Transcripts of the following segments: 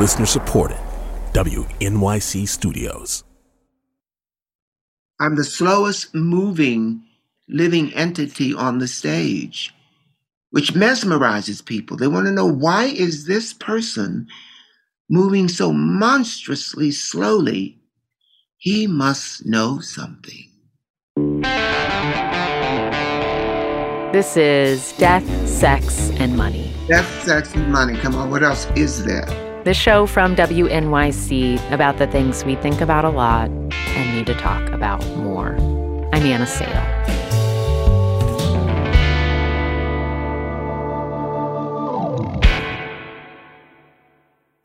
Listener supported. WNYC Studios. I'm the slowest moving living entity on the stage, which mesmerizes people. They want to know why is this person moving so monstrously slowly? He must know something. This is Death, Sex, and Money. Death, sex, and money. Come on, what else is there? The show from WNYC about the things we think about a lot and need to talk about more. I'm Anna Sale.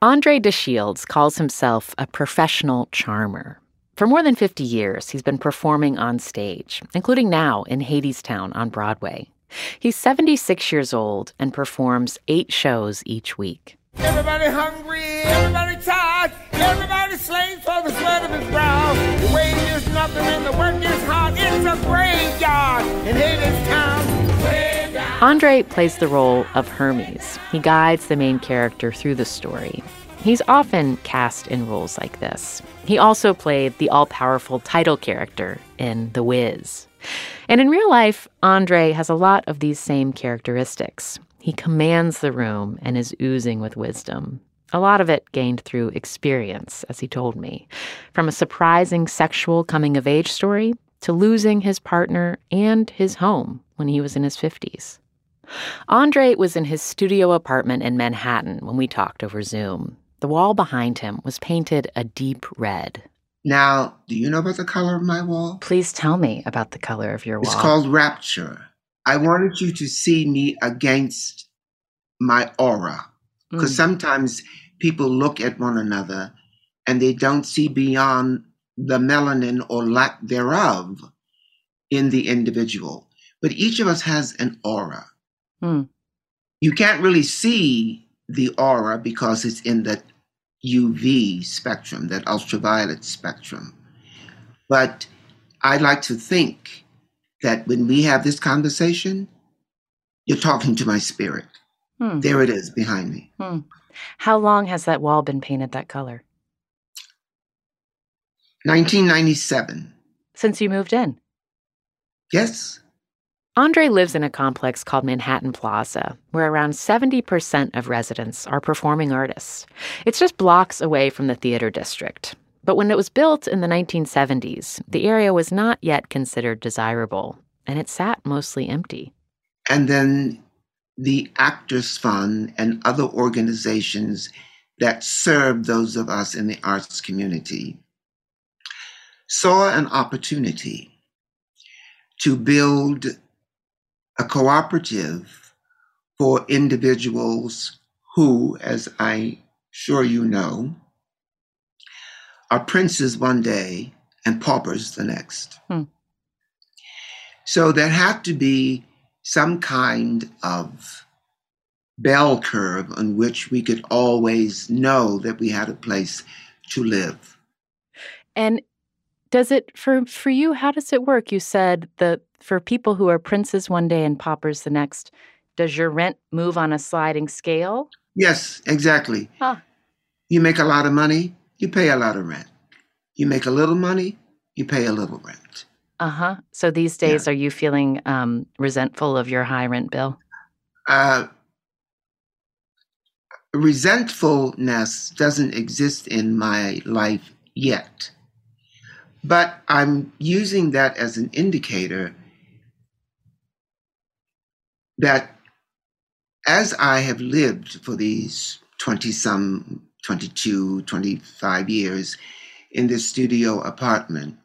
Andre DeShields calls himself a professional charmer. For more than 50 years, he's been performing on stage, including now in Hadestown on Broadway. He's 76 years old and performs eight shows each week. Everybody hungry, everybody tired, everybody slaves for the sweat of his brow. The wage is nothing and the work is hard. It's a graveyard in Hadestown. Graveyard. Andre plays the role of Hermes. He guides the main character through the story. He's often cast in roles like this. He also played the all powerful title character in The Wiz. And in real life, Andre has a lot of these same characteristics. He commands the room and is oozing with wisdom. A lot of it gained through experience, as he told me. From a surprising sexual coming of age story to losing his partner and his home when he was in his 50s. Andre was in his studio apartment in Manhattan when we talked over Zoom. The wall behind him was painted a deep red. Now, do you know about the color of my wall? Please tell me about the color of your wall. It's called rapture. I wanted you to see me against my aura. Because Mm. sometimes people look at one another and they don't see beyond the melanin or lack thereof in the individual. But each of us has an aura. Hmm. You can't really see the aura because it's in the UV spectrum, that ultraviolet spectrum. But I like to think that when we have this conversation, you're talking to my spirit. Hmm. There it is behind me. Hmm. How long has that wall been painted that color? 1997. Since you moved in. Yes? Andre lives in a complex called Manhattan Plaza, where around 70% of residents are performing artists. It's just blocks away from the theater district. But when it was built in the 1970s, the area was not yet considered desirable, and it sat mostly empty. And then the Actors Fund and other organizations that serve those of us in the arts community saw an opportunity to build a cooperative for individuals who, as I sure you know, are princes one day and paupers the next. Hmm. So there had to be some kind of bell curve on which we could always know that we had a place to live. And does it for for you how does it work? You said that for people who are princes one day and paupers the next, does your rent move on a sliding scale? Yes, exactly. Huh. You make a lot of money, you pay a lot of rent. You make a little money, you pay a little rent. Uh-huh. So these days are you feeling um, resentful of your high rent bill? Uh, resentfulness doesn't exist in my life yet. But I'm using that as an indicator that as I have lived for these 20 some, 22, 25 years in this studio apartment,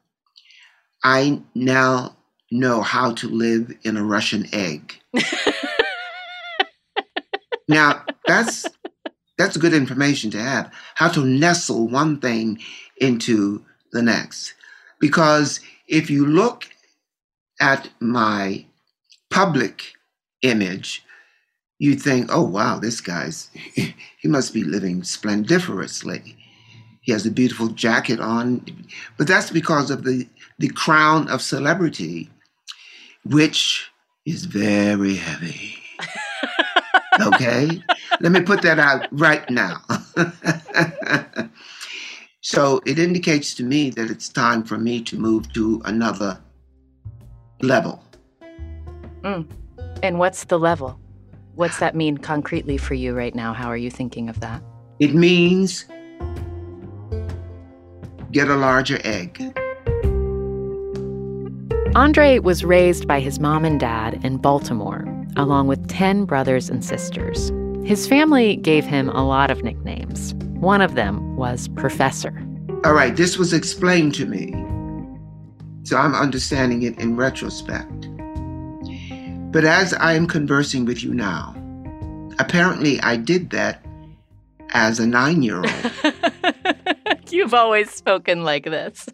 I now know how to live in a Russian egg. now, that's that's good information to have. How to nestle one thing into the next. Because if you look at my public image, you think, oh, wow, this guy's, he must be living splendiferously. He has a beautiful jacket on. But that's because of the, the crown of celebrity, which is very heavy. Okay? Let me put that out right now. So it indicates to me that it's time for me to move to another level. Mm. And what's the level? What's that mean concretely for you right now? How are you thinking of that? It means get a larger egg. Andre was raised by his mom and dad in Baltimore, along with 10 brothers and sisters. His family gave him a lot of nicknames. One of them was Professor. All right, this was explained to me. So I'm understanding it in retrospect. But as I am conversing with you now, apparently I did that as a nine year old. You've always spoken like this.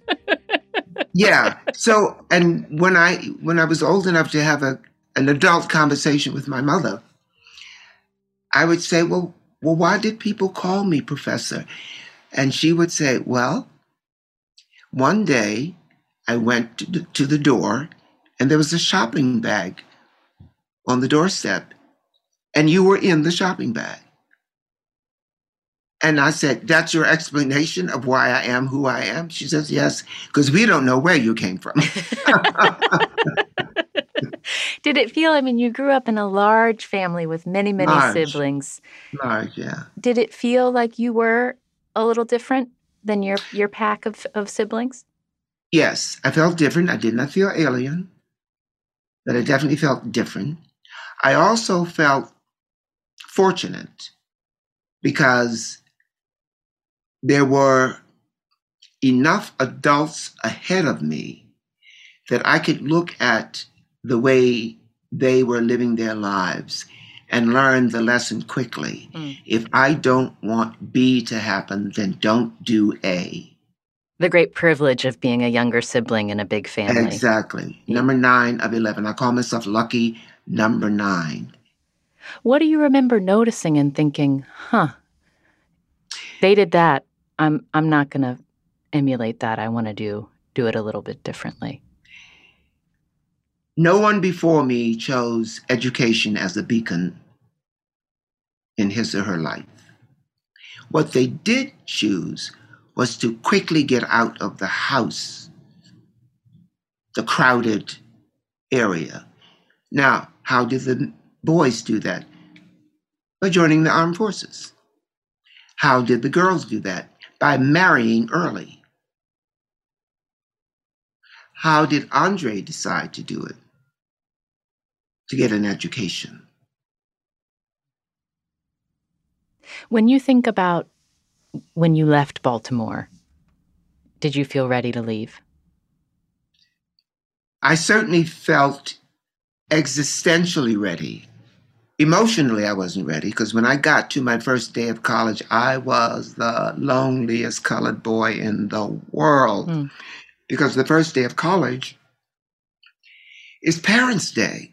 yeah. So, and when I when I was old enough to have a an adult conversation with my mother, I would say, "Well, well, why did people call me professor?" And she would say, "Well, one day I went to the, to the door, and there was a shopping bag on the doorstep, and you were in the shopping bag." And I said, That's your explanation of why I am who I am? She says, Yes, because we don't know where you came from. Did it feel, I mean, you grew up in a large family with many, many Large. siblings. Large, yeah. Did it feel like you were a little different than your, your pack of, of siblings? Yes, I felt different. I did not feel alien, but I definitely felt different. I also felt fortunate because there were enough adults ahead of me that I could look at the way they were living their lives and learn the lesson quickly. Mm. If I don't want B to happen, then don't do A. The great privilege of being a younger sibling in a big family. Exactly. Number nine of 11. I call myself lucky number nine. What do you remember noticing and thinking, huh, they did that. I'm I'm not gonna emulate that. I wanna do do it a little bit differently. No one before me chose education as a beacon in his or her life. What they did choose was to quickly get out of the house, the crowded area. Now, how did the boys do that? By joining the armed forces. How did the girls do that? By marrying early. How did Andre decide to do it? To get an education. When you think about when you left Baltimore, did you feel ready to leave? I certainly felt existentially ready. Emotionally, I wasn't ready because when I got to my first day of college, I was the loneliest colored boy in the world. Mm. Because the first day of college is Parents' Day.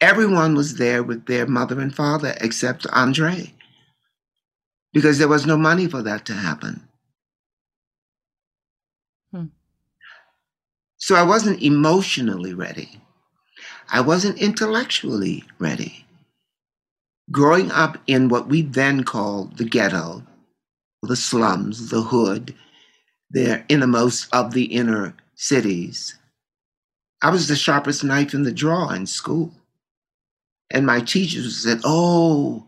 Everyone was there with their mother and father except Andre because there was no money for that to happen. So I wasn't emotionally ready. I wasn't intellectually ready. Growing up in what we then called the ghetto, the slums, the hood, the innermost of the inner cities, I was the sharpest knife in the drawer in school. And my teachers said, Oh,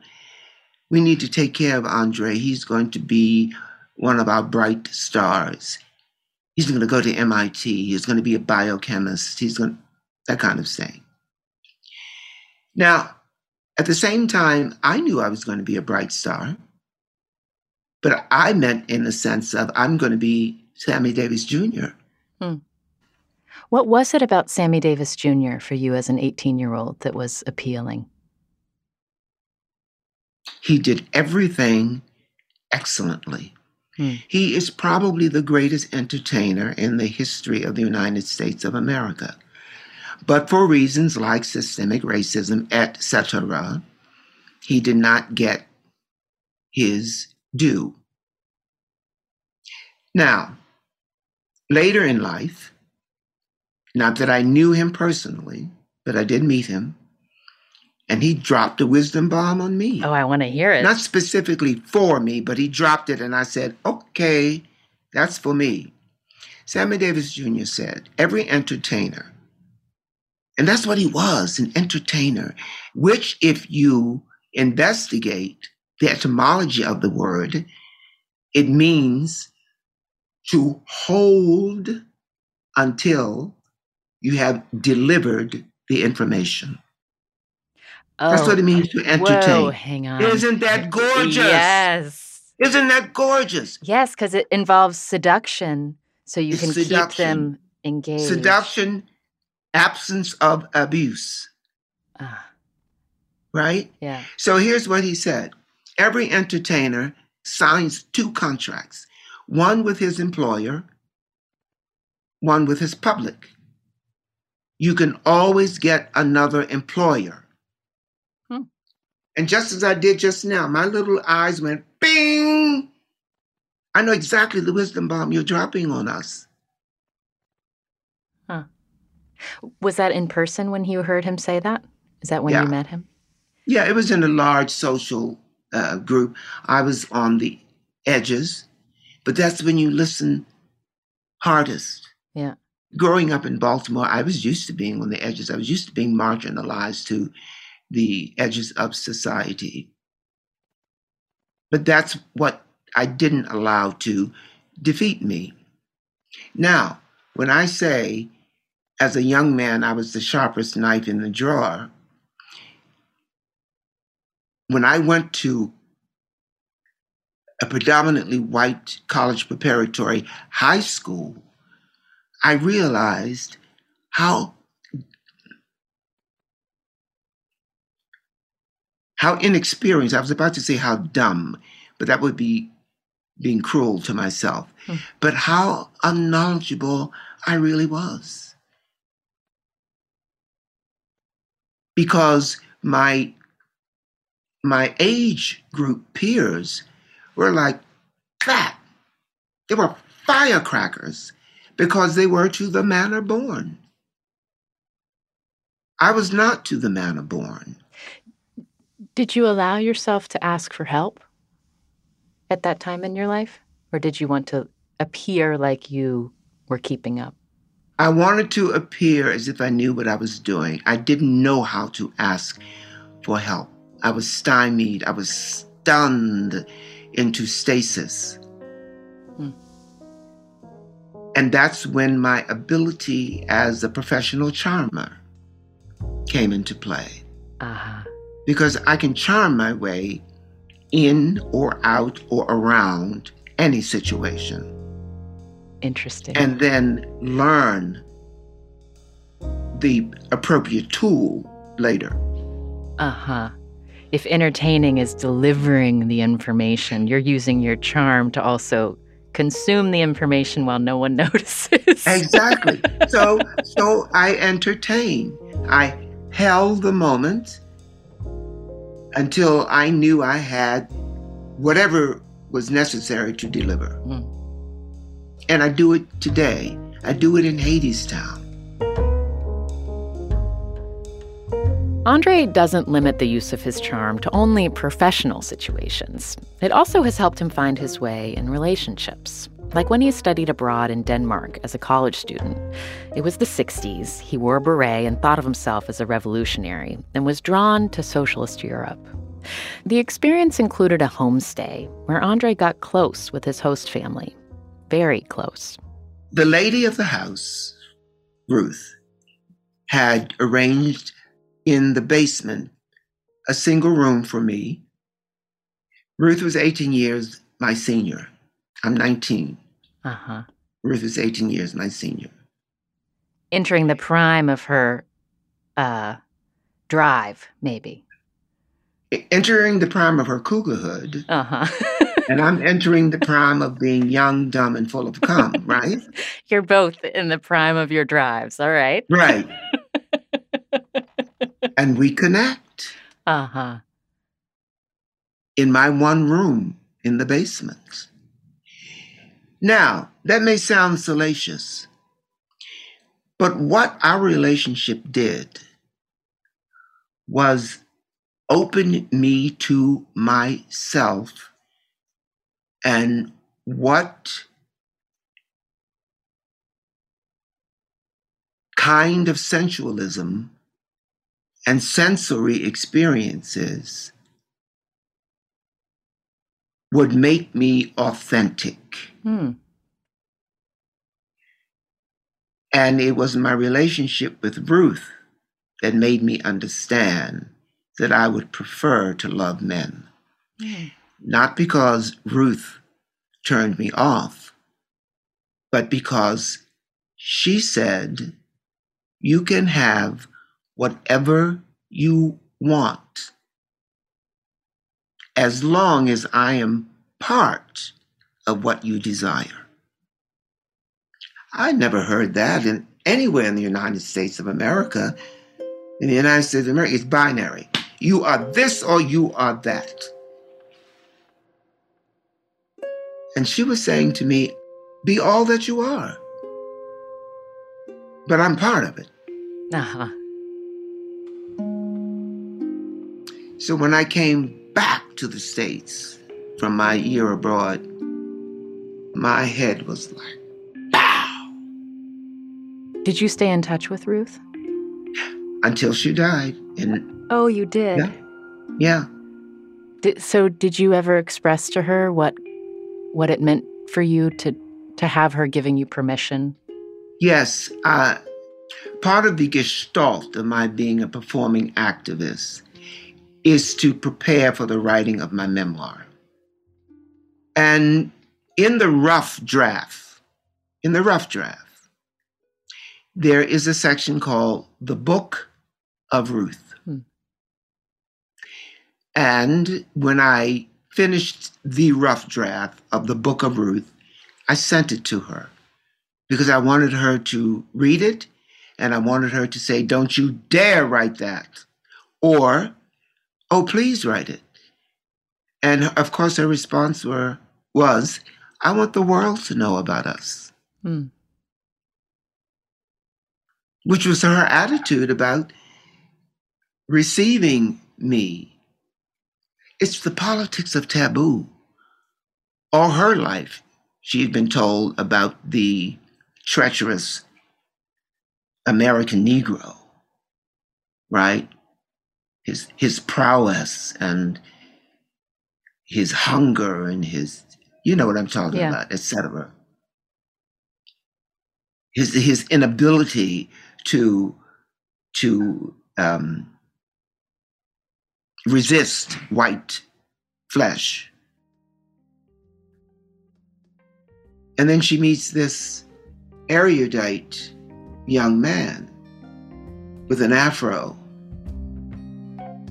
we need to take care of Andre. He's going to be one of our bright stars. He's going to go to MIT. He's going to be a biochemist. He's going that kind of thing. Now, at the same time, I knew I was going to be a bright star, but I meant in the sense of I'm going to be Sammy Davis Jr. Hmm. What was it about Sammy Davis Jr. for you as an 18 year old that was appealing? He did everything excellently. Hmm. He is probably the greatest entertainer in the history of the United States of America. But for reasons like systemic racism, etc., he did not get his due. Now, later in life, not that I knew him personally, but I did meet him, and he dropped a wisdom bomb on me. Oh, I want to hear it. Not specifically for me, but he dropped it, and I said, okay, that's for me. Sammy Davis Jr. said, every entertainer, and that's what he was an entertainer, which, if you investigate the etymology of the word, it means to hold until you have delivered the information. Oh. That's what it means to entertain. Whoa, hang on. Isn't that gorgeous? Yes. Isn't that gorgeous? Yes, because it involves seduction, so you It's can keep seduction. them engaged. Seduction, absence of abuse, Ah, right? yeah. So here's what he said Every entertainer signs two contracts one with his employer, one with his public. You can always get another employer. And just as I did just now, my little eyes went bing. I know exactly the wisdom bomb you're dropping on us. Was that in person when you heard him say that? Is that when Yeah. you met him? Yeah, it was in a large social uh, group. I was on the edges, but that's when you listen hardest. Yeah. Growing up in Baltimore, I was used to being on the edges. I was used to being marginalized to the edges of society. But that's what I didn't allow to defeat me. Now, when I say, as a young man, I was the sharpest knife in the drawer, when I went to a predominantly white college preparatory high school, I realized how how inexperienced I was about to say how dumb, but that would be being cruel to myself. Hmm. But how unknowledgeable I really was. Because my my age group peers were like that. They were firecrackers because they were to the manner born. I was not to the manner born. Did you allow yourself to ask for help at that time in your life? Or did you want to appear like you were keeping up? I wanted to appear as if I knew what I was doing. I didn't know how to ask for help. I was stymied. I was stunned into stasis. Hmm. And that's when my ability as a professional charmer came into play. Uh-huh. Because I can charm my way in or out or around any situation Interesting. and then learn the appropriate tool later. uh-huh. If entertaining is delivering the information, you're using your charm to also consume the information while no one notices. Exactly. so so I entertain. I held the moment until I knew I had whatever was necessary to deliver. Hmm. And I do it today. I do it in Hadestown. Andre doesn't limit the use of his charm to only professional situations. It also has helped him find his way in relationships. Like when he studied abroad in Denmark as a college student. It was the 60s, he wore a beret and thought of himself as a revolutionary, and was drawn to socialist Europe. The experience included a homestay where Andre got close with his host family. Very close. The lady of the house, Ruth, had arranged in the basement a single room for me. Ruth was 18 years my senior. I'm 19. Uh huh. Ruth is 18 years my senior. Entering the prime of her uh, drive, maybe. Entering the prime of her cougarhood, Uh huh. and I'm entering the prime of being young, dumb, and full of cum, right? You're both in the prime of your drives. All right. Right. and we connect Uh huh. in my one room in the basement. Now, that may sound salacious, but what our relationship did was open me to myself and what kind of sensualism and sensory experiences would make me authentic. Hmm. And it was my relationship with Ruth that made me understand that I would prefer to love men. Not because Ruth turned me off, but because she said, You can have whatever you want as long as I am part of what you desire. I never heard that in anywhere in the United States of America. In the United States of America, it's binary. You are this or you are that. And she was saying to me, Be all that you are. But I'm part of it. Uh-huh. So when I came back to the States from my year abroad, my head was like, bow, Did you stay in touch with Ruth? until she died. And Oh, you did. Yeah. yeah, Did, so did you ever express to her what what it meant for you to to have her giving you permission? yes, uh, part of the gestalt of my being a performing activist is to prepare for the writing of my memoir. And in the rough draft, in the rough draft, there is a section called The Book of Ruth. Hmm. And when I finished the rough draft of the Book of Ruth, I sent it to her because I wanted her to read it and I wanted her to say, Don't you dare write that. Or, Oh, please write it. And of course, her response were, was, I want the world to know about us. Hmm. which was her attitude about receiving me. It's the politics of taboo. All her life, she had been told about the treacherous American Negro, right? His, his prowess and his hunger and his, you know what I'm talking Yeah. about, etc. His, his inability to to um, resist white flesh. And then she meets this erudite young man with an afro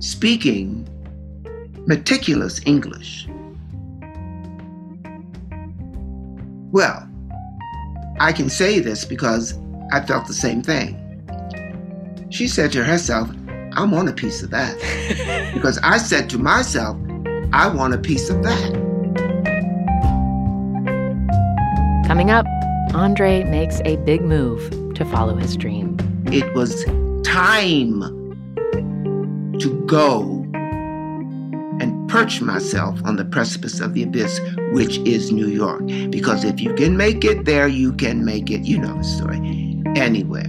speaking meticulous English. Well, I can say this because I felt the same thing. She said to herself, I want a piece of that. because I said to myself, I want a piece of that. Coming up, Andre makes a big move to follow his dream. It was time to go perch myself on the precipice of the abyss, which is New York. Because if you can make it there, you can make it, you know the story, anywhere.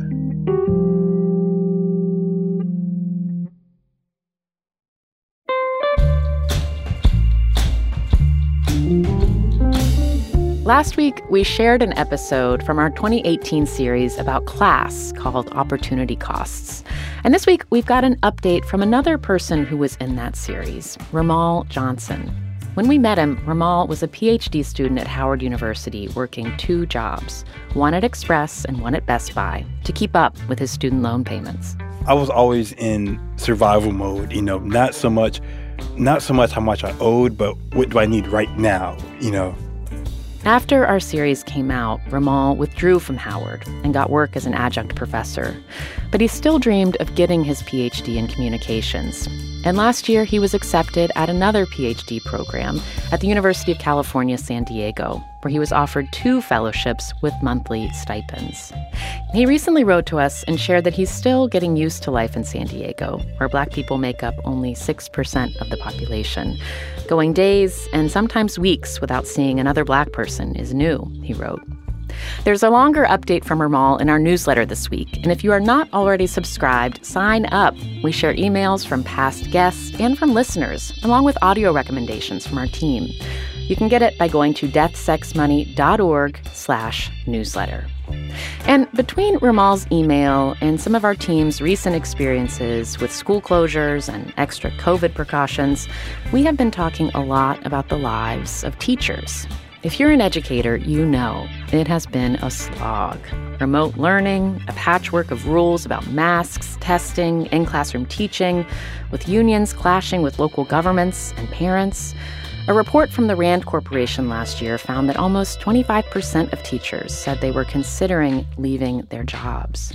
Last week, we shared an episode from our 2018 series about class called Opportunity Costs. And this week, we've got an update from another person who was in that series, Ramal Johnson. When we met him, Ramal was a PhD student at Howard University working two jobs, one at Express and one at Best Buy, to keep up with his student loan payments. I was always in survival mode, you know, not so much not so much how much I owed, but what do I need right now, you know. After our series came out, Ramal withdrew from Howard and got work as an adjunct professor. But he still dreamed of getting his PhD in communications. And last year, he was accepted at another PhD program at the University of California, San Diego, where he was offered two fellowships with monthly stipends. He recently wrote to us and shared that he's still getting used to life in San Diego, where Black people make up only 6% of the population. Going days and sometimes weeks without seeing another Black person is new, he wrote. There's a longer update from Ramal in our newsletter this week, and if you are not already subscribed, sign up. We share emails from past guests and from listeners, along with audio recommendations from our team. You can get it by going to deathsexmoney.org slash newsletter. And between Ramal's email and some of our team's recent experiences with school closures and extra COVID precautions, we have been talking a lot about the lives of teachers. If you're an educator, you know it has been a slog. Remote learning, a patchwork of rules about masks, testing, in classroom teaching, with unions clashing with local governments and parents. A report from the RAND Corporation last year found that almost 25% of teachers said they were considering leaving their jobs.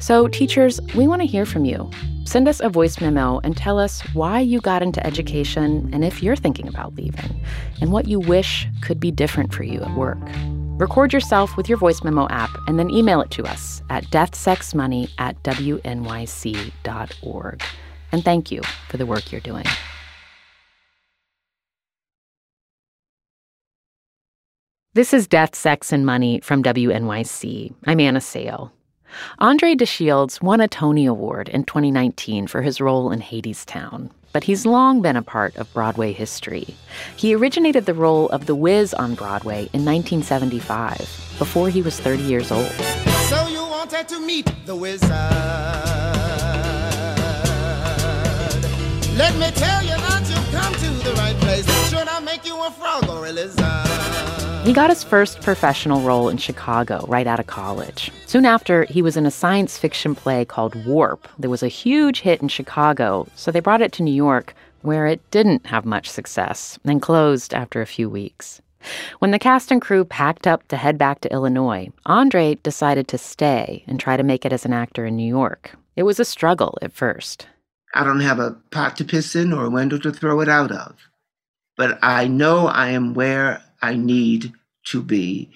So, teachers, we want to hear from you. Send us a voice memo and tell us why you got into education and if you're thinking about leaving, and what you wish could be different for you at work. Record yourself with your voice memo app and then email it to us at deathsexmoney at wnyc.org. And thank you for the work you're doing. This is Death, Sex, and Money from WNYC. I'm Anna Sale. Andre DeShields won a Tony Award in 2019 for his role in Hadestown, but he's long been a part of Broadway history. He originated the role of The Wiz on Broadway in 1975, before he was 30 years old. So you wanted to meet the wizard. Let me tell you that you've come to the right place. Should I make you a frog or a lizard? He got his first professional role in Chicago right out of college. Soon after, he was in a science fiction play called Warp. There was a huge hit in Chicago, so they brought it to New York, where it didn't have much success and closed after a few weeks. When the cast and crew packed up to head back to Illinois, Andre decided to stay and try to make it as an actor in New York. It was a struggle at first. I don't have a pot to piss in or a window to throw it out of, but I know I am where I need to be.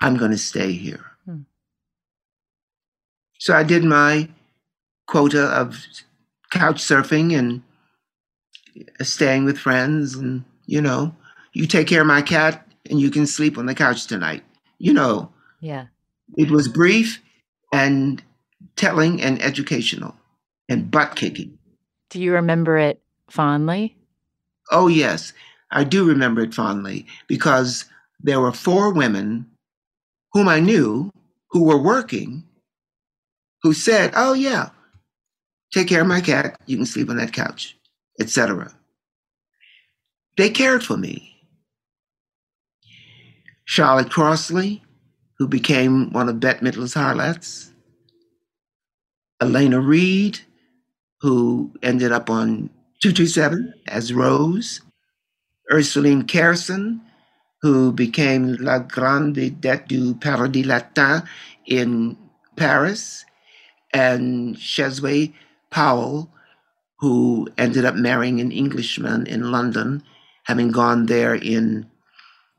I'm going to stay here. Hmm. So I did my quota of couch surfing and staying with friends. And, you know, you take care of my cat and you can sleep on the couch tonight. You know, Yeah. it was brief and telling and educational and butt kicking. Do you remember it fondly? Oh, yes, I do remember it fondly because there were four women whom I knew who were working who said, Oh, yeah, take care of my cat. You can sleep on that couch, etc. They cared for me. Charlotte Crossley, who became one of Bette Midler's Harlettes. Alaina Reed, who ended up on 227 as Rose. Ursuline Kairson, who became La Grande Vedette du Paradis Latin in Paris, and Shesway Powell, who ended up marrying an Englishman in London, having gone there in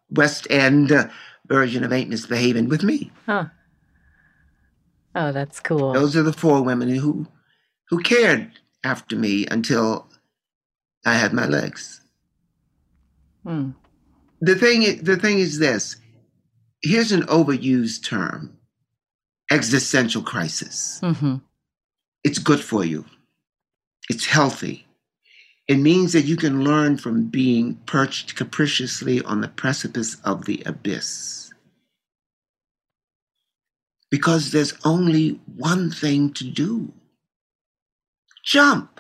West End uh, version of Ain't Misbehaving with me. Huh. Oh, that's cool. Those are the four women who who cared after me until I had my legs. Hmm. The thing the thing is this. Here's an overused term existential crisis. Hmm it's good for you. It's healthy. It means that you can learn from being perched capriciously on the precipice of the abyss. Because there's only one thing to do. Jump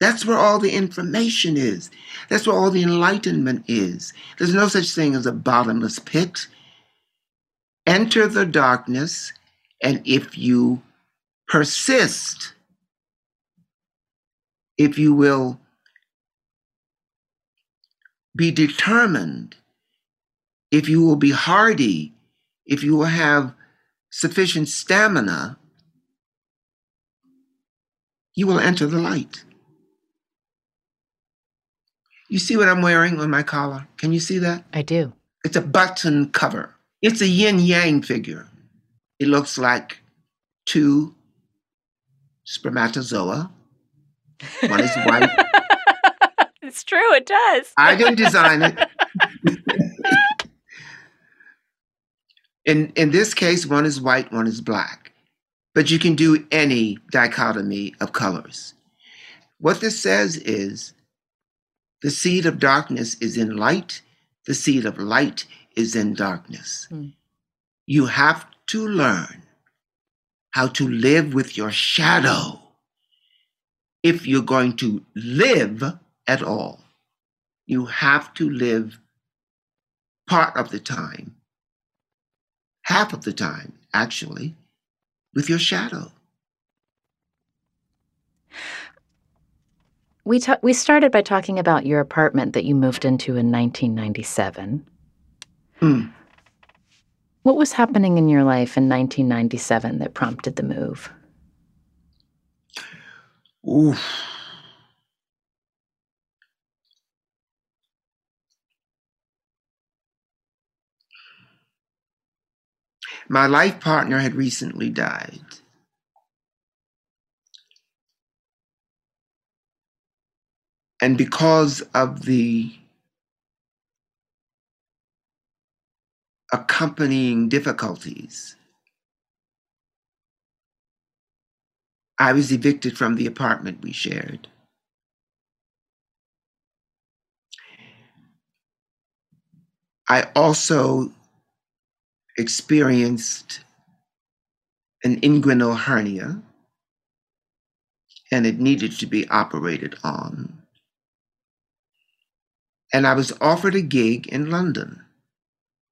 that's where all the information is. That's where all the enlightenment is. There's no such thing as a bottomless pit. Enter the darkness, and if you persist, if you will be determined, if you will be hardy, if you will have sufficient stamina, you will enter the light. You see what I'm wearing on my collar? Can you see that? I do. It's a button cover. It's a yin yang figure. It looks like two spermatozoa. One is white. it's true, it does. I didn't design it. in in this case, one is white, one is black. But you can do any dichotomy of colors. What this says is the seed of darkness is in light, the seed of light is in darkness. Hmm. You have to learn how to live with your shadow if you're going to live at all. You have to live part of the time, half of the time, actually, with your shadow. We ta- we started by talking about your apartment that you moved into in 1997. Hmm. What was happening in your life in 1997 that prompted the move? Oof. My life partner had recently died. And because of the accompanying difficulties, I was evicted from the apartment we shared. I also experienced an inguinal hernia and it needed to be operated on. And I was offered a gig in London.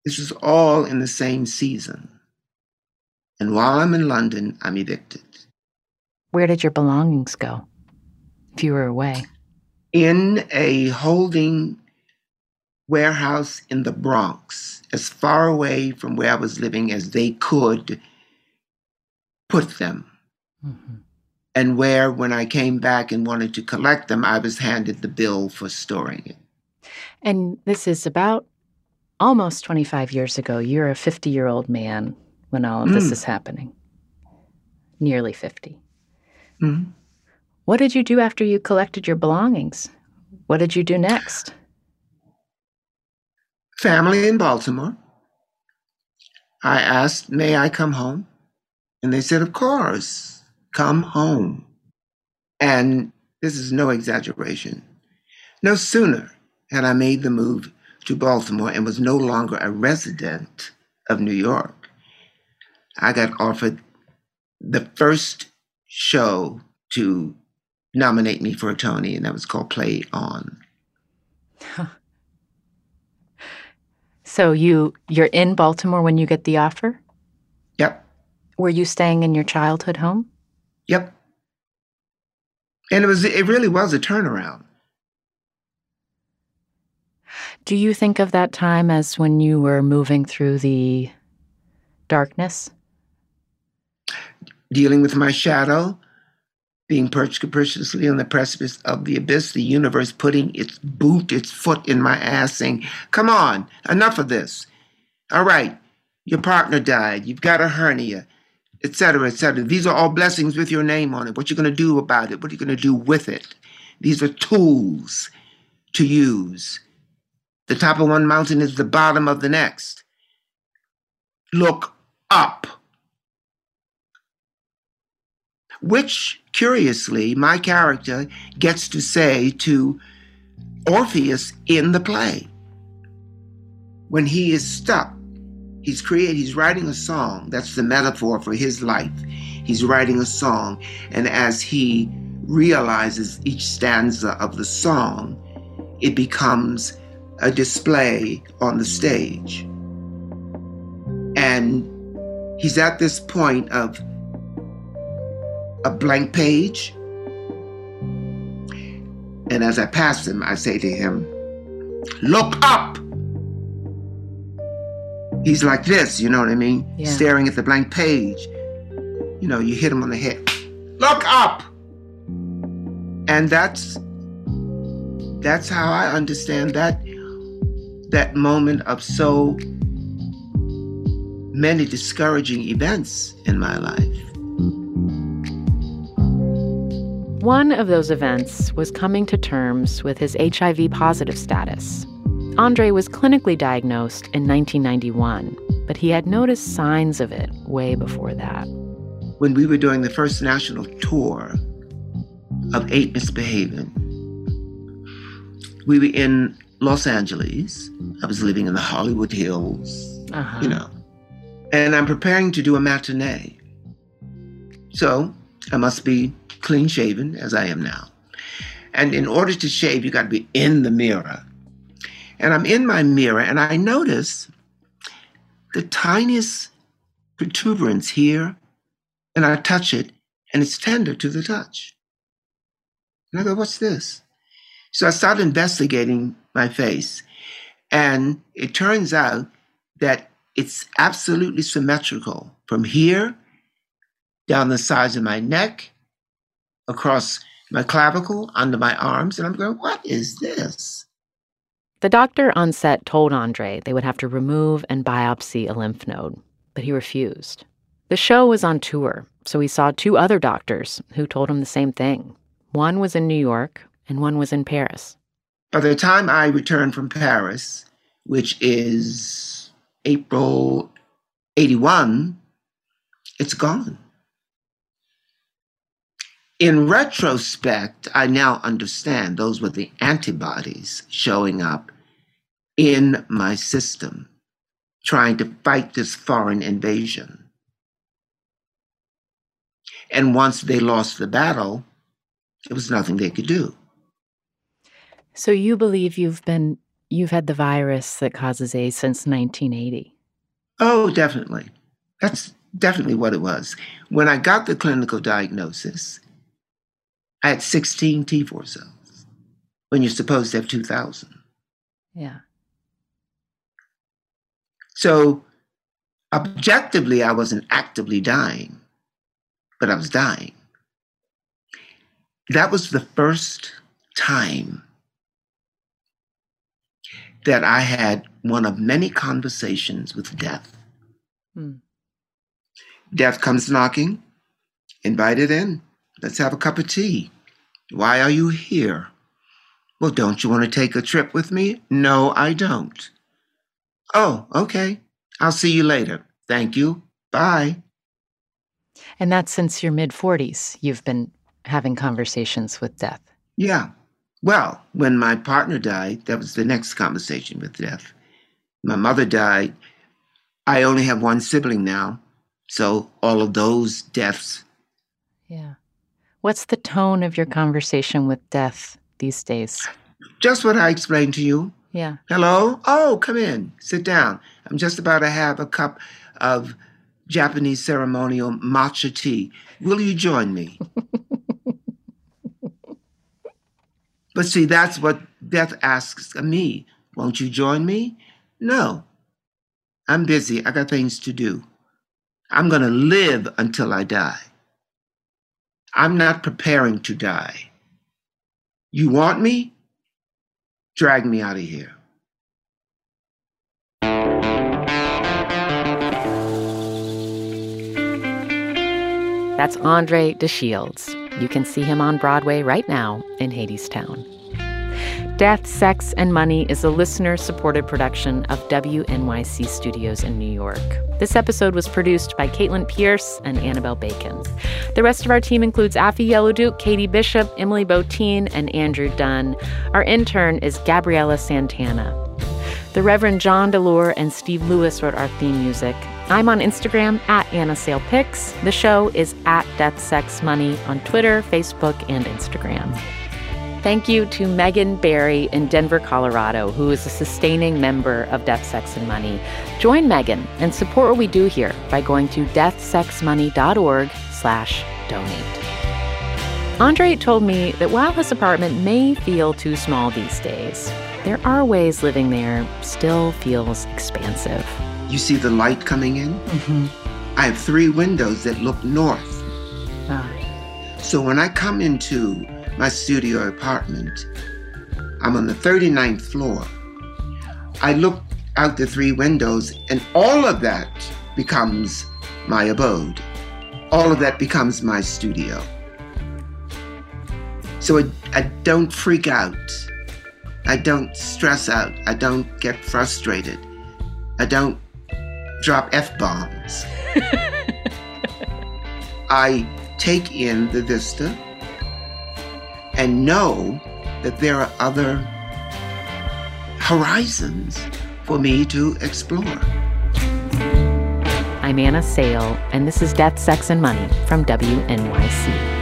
This was all in the same season. And while I'm in London, I'm evicted. Where did your belongings go if you were away? in a holding warehouse in the Bronx, as far away from where I was living as they could put them. Mm-hmm. And where, when I came back and wanted to collect them, I was handed the bill for storing it. And this is about almost 25 years ago. You're a 50 year old man when all of this Mm. is happening. Nearly 50. Mhm. What did you do after you collected your belongings? What did you do next? Family in Baltimore. I asked, May I come home? And they said, Of course, come home. And this is no exaggeration. No sooner had I made the move to Baltimore and was no longer a resident of New York, I got offered the first show to nominate me for a Tony, and that was called Play On. So you you're in Baltimore when you get the offer? Yep, Were you staying in your childhood home? yep. And it was it really was a turnaround. Do you think of that time as when you were moving through the darkness? dealing with my shadow, being perched capriciously on the precipice of the abyss, the universe putting its boot, its foot in my ass, saying, Come on, enough of this. All right, your partner died, you've got a hernia, etc., etc. These are all blessings with your name on it. What you are going to do about it? What are you going to do with it? These are tools to use. The top of one mountain is the bottom of the next. Look up. which curiously my character gets to say to Orpheus in the play. When he is stuck, he's creating he's writing a song. That's the metaphor for his life. He's writing a song, and as he realizes each stanza of the song, it becomes a display on the stage. And he's at this point of a blank page. And as I pass him, I say to him, Look up! He's like this, you know what I mean? Yeah. Staring at the blank page. You know, you hit him on the head. Look up! And that's that's how I understand that that moment of so many discouraging events in my life. One of those events was coming to terms with his HIV positive status. Andre was clinically diagnosed in 1991, but he had noticed signs of it way before that. When we were doing the first national tour of Ain't Misbehaving, we were in Los Angeles. I was living in the Hollywood Hills, Uh-huh. you know, and I'm preparing to do a matinee. So I must be clean shaven, as I am now. And in order to shave, you got to be in the mirror. And I'm in my mirror, and I notice the tiniest protuberance here, and I touch it, and it's tender to the touch. And I go, What's this? So I started investigating my face, and it turns out that it's absolutely symmetrical from here down the sides of my neck, across my clavicle, under my arms, and I'm going, What is this? The doctor on set told Andre they would have to remove and biopsy a lymph node, but he refused. The show was on tour, so he saw two other doctors who told him the same thing. One was in New York, and one was in Paris. By the time I returned from Paris, which is April 81, it's gone. In retrospect, I now understand those were the antibodies showing up in my system, trying to fight this foreign invasion. And once they lost the battle, there was nothing they could do. So you believe you've been you've had the virus that causes AIDS since 1980. Oh, definitely. That's definitely what it was. When I got the clinical diagnosis, I had 16 T4 cells when you're supposed to have 2,000. Yeah. So, objectively, I wasn't actively dying, but I was dying. That was the first time that I had one of many conversations with death. Hmm. Death comes knocking, invited in. Let's have a cup of tea. Why are you here? Well, don't you want to take a trip with me? No, I don't. Oh, okay. I'll see you later. Thank you. Bye. And that's since your mid 40s you've been having conversations with death. Yeah. Well, when my partner died, that was the next conversation with death. My mother died. I only have one sibling now. So all of those deaths, Yeah. What's the tone of your conversation with death these days? just what I explained to you. Yeah. Hello? Oh, come in. Sit down. I'm just about to have a cup of Japanese ceremonial matcha tea. Will you join me? but see, that's what death asks of me. Won't you join me? No. I'm busy. I got things to do. I'm going to live until I die. I'm not preparing to die. You want me? Drag me out of here. That's Andre DeShields. You can see him on Broadway right now in Hadestown. Death, Sex, and Money is a listener supported production of WNYC Studios in New York. This episode was produced by Caitlin Pierce and Annabelle Bacon. The rest of our team includes Afi Yellowduke, Katie Bishop, Emily Botein, and Andrew Dunn. Our intern is Gabriella Santana. The Reverend John DeLore and Steve Lewis wrote our theme music. I'm on Instagram at Anna Sale. The show is at Death Sex Money on Twitter, Facebook, and Instagram. Thank you to Megan Barry in Denver, Colorado, who is a sustaining member of Death, Sex, and Money. Join Megan and support what we do here by going to deathsexmoney.org slash donate. Andre told me that while his apartment may feel too small these days, there are ways living there still feels expansive. You see the light coming in? Mm-hmm. I have three windows that look north. Ah, So when I come into my studio apartment, I'm on the 39th floor. I look out the three windows, and all of that becomes my abode. All of that becomes my studio. So I, I don't freak out. I don't stress out. I don't get frustrated. I don't drop F bombs. I take in the vista and know that there are other horizons for me to explore. I'm Anna Sale, and this is Death, Sex, and Money from WNYC.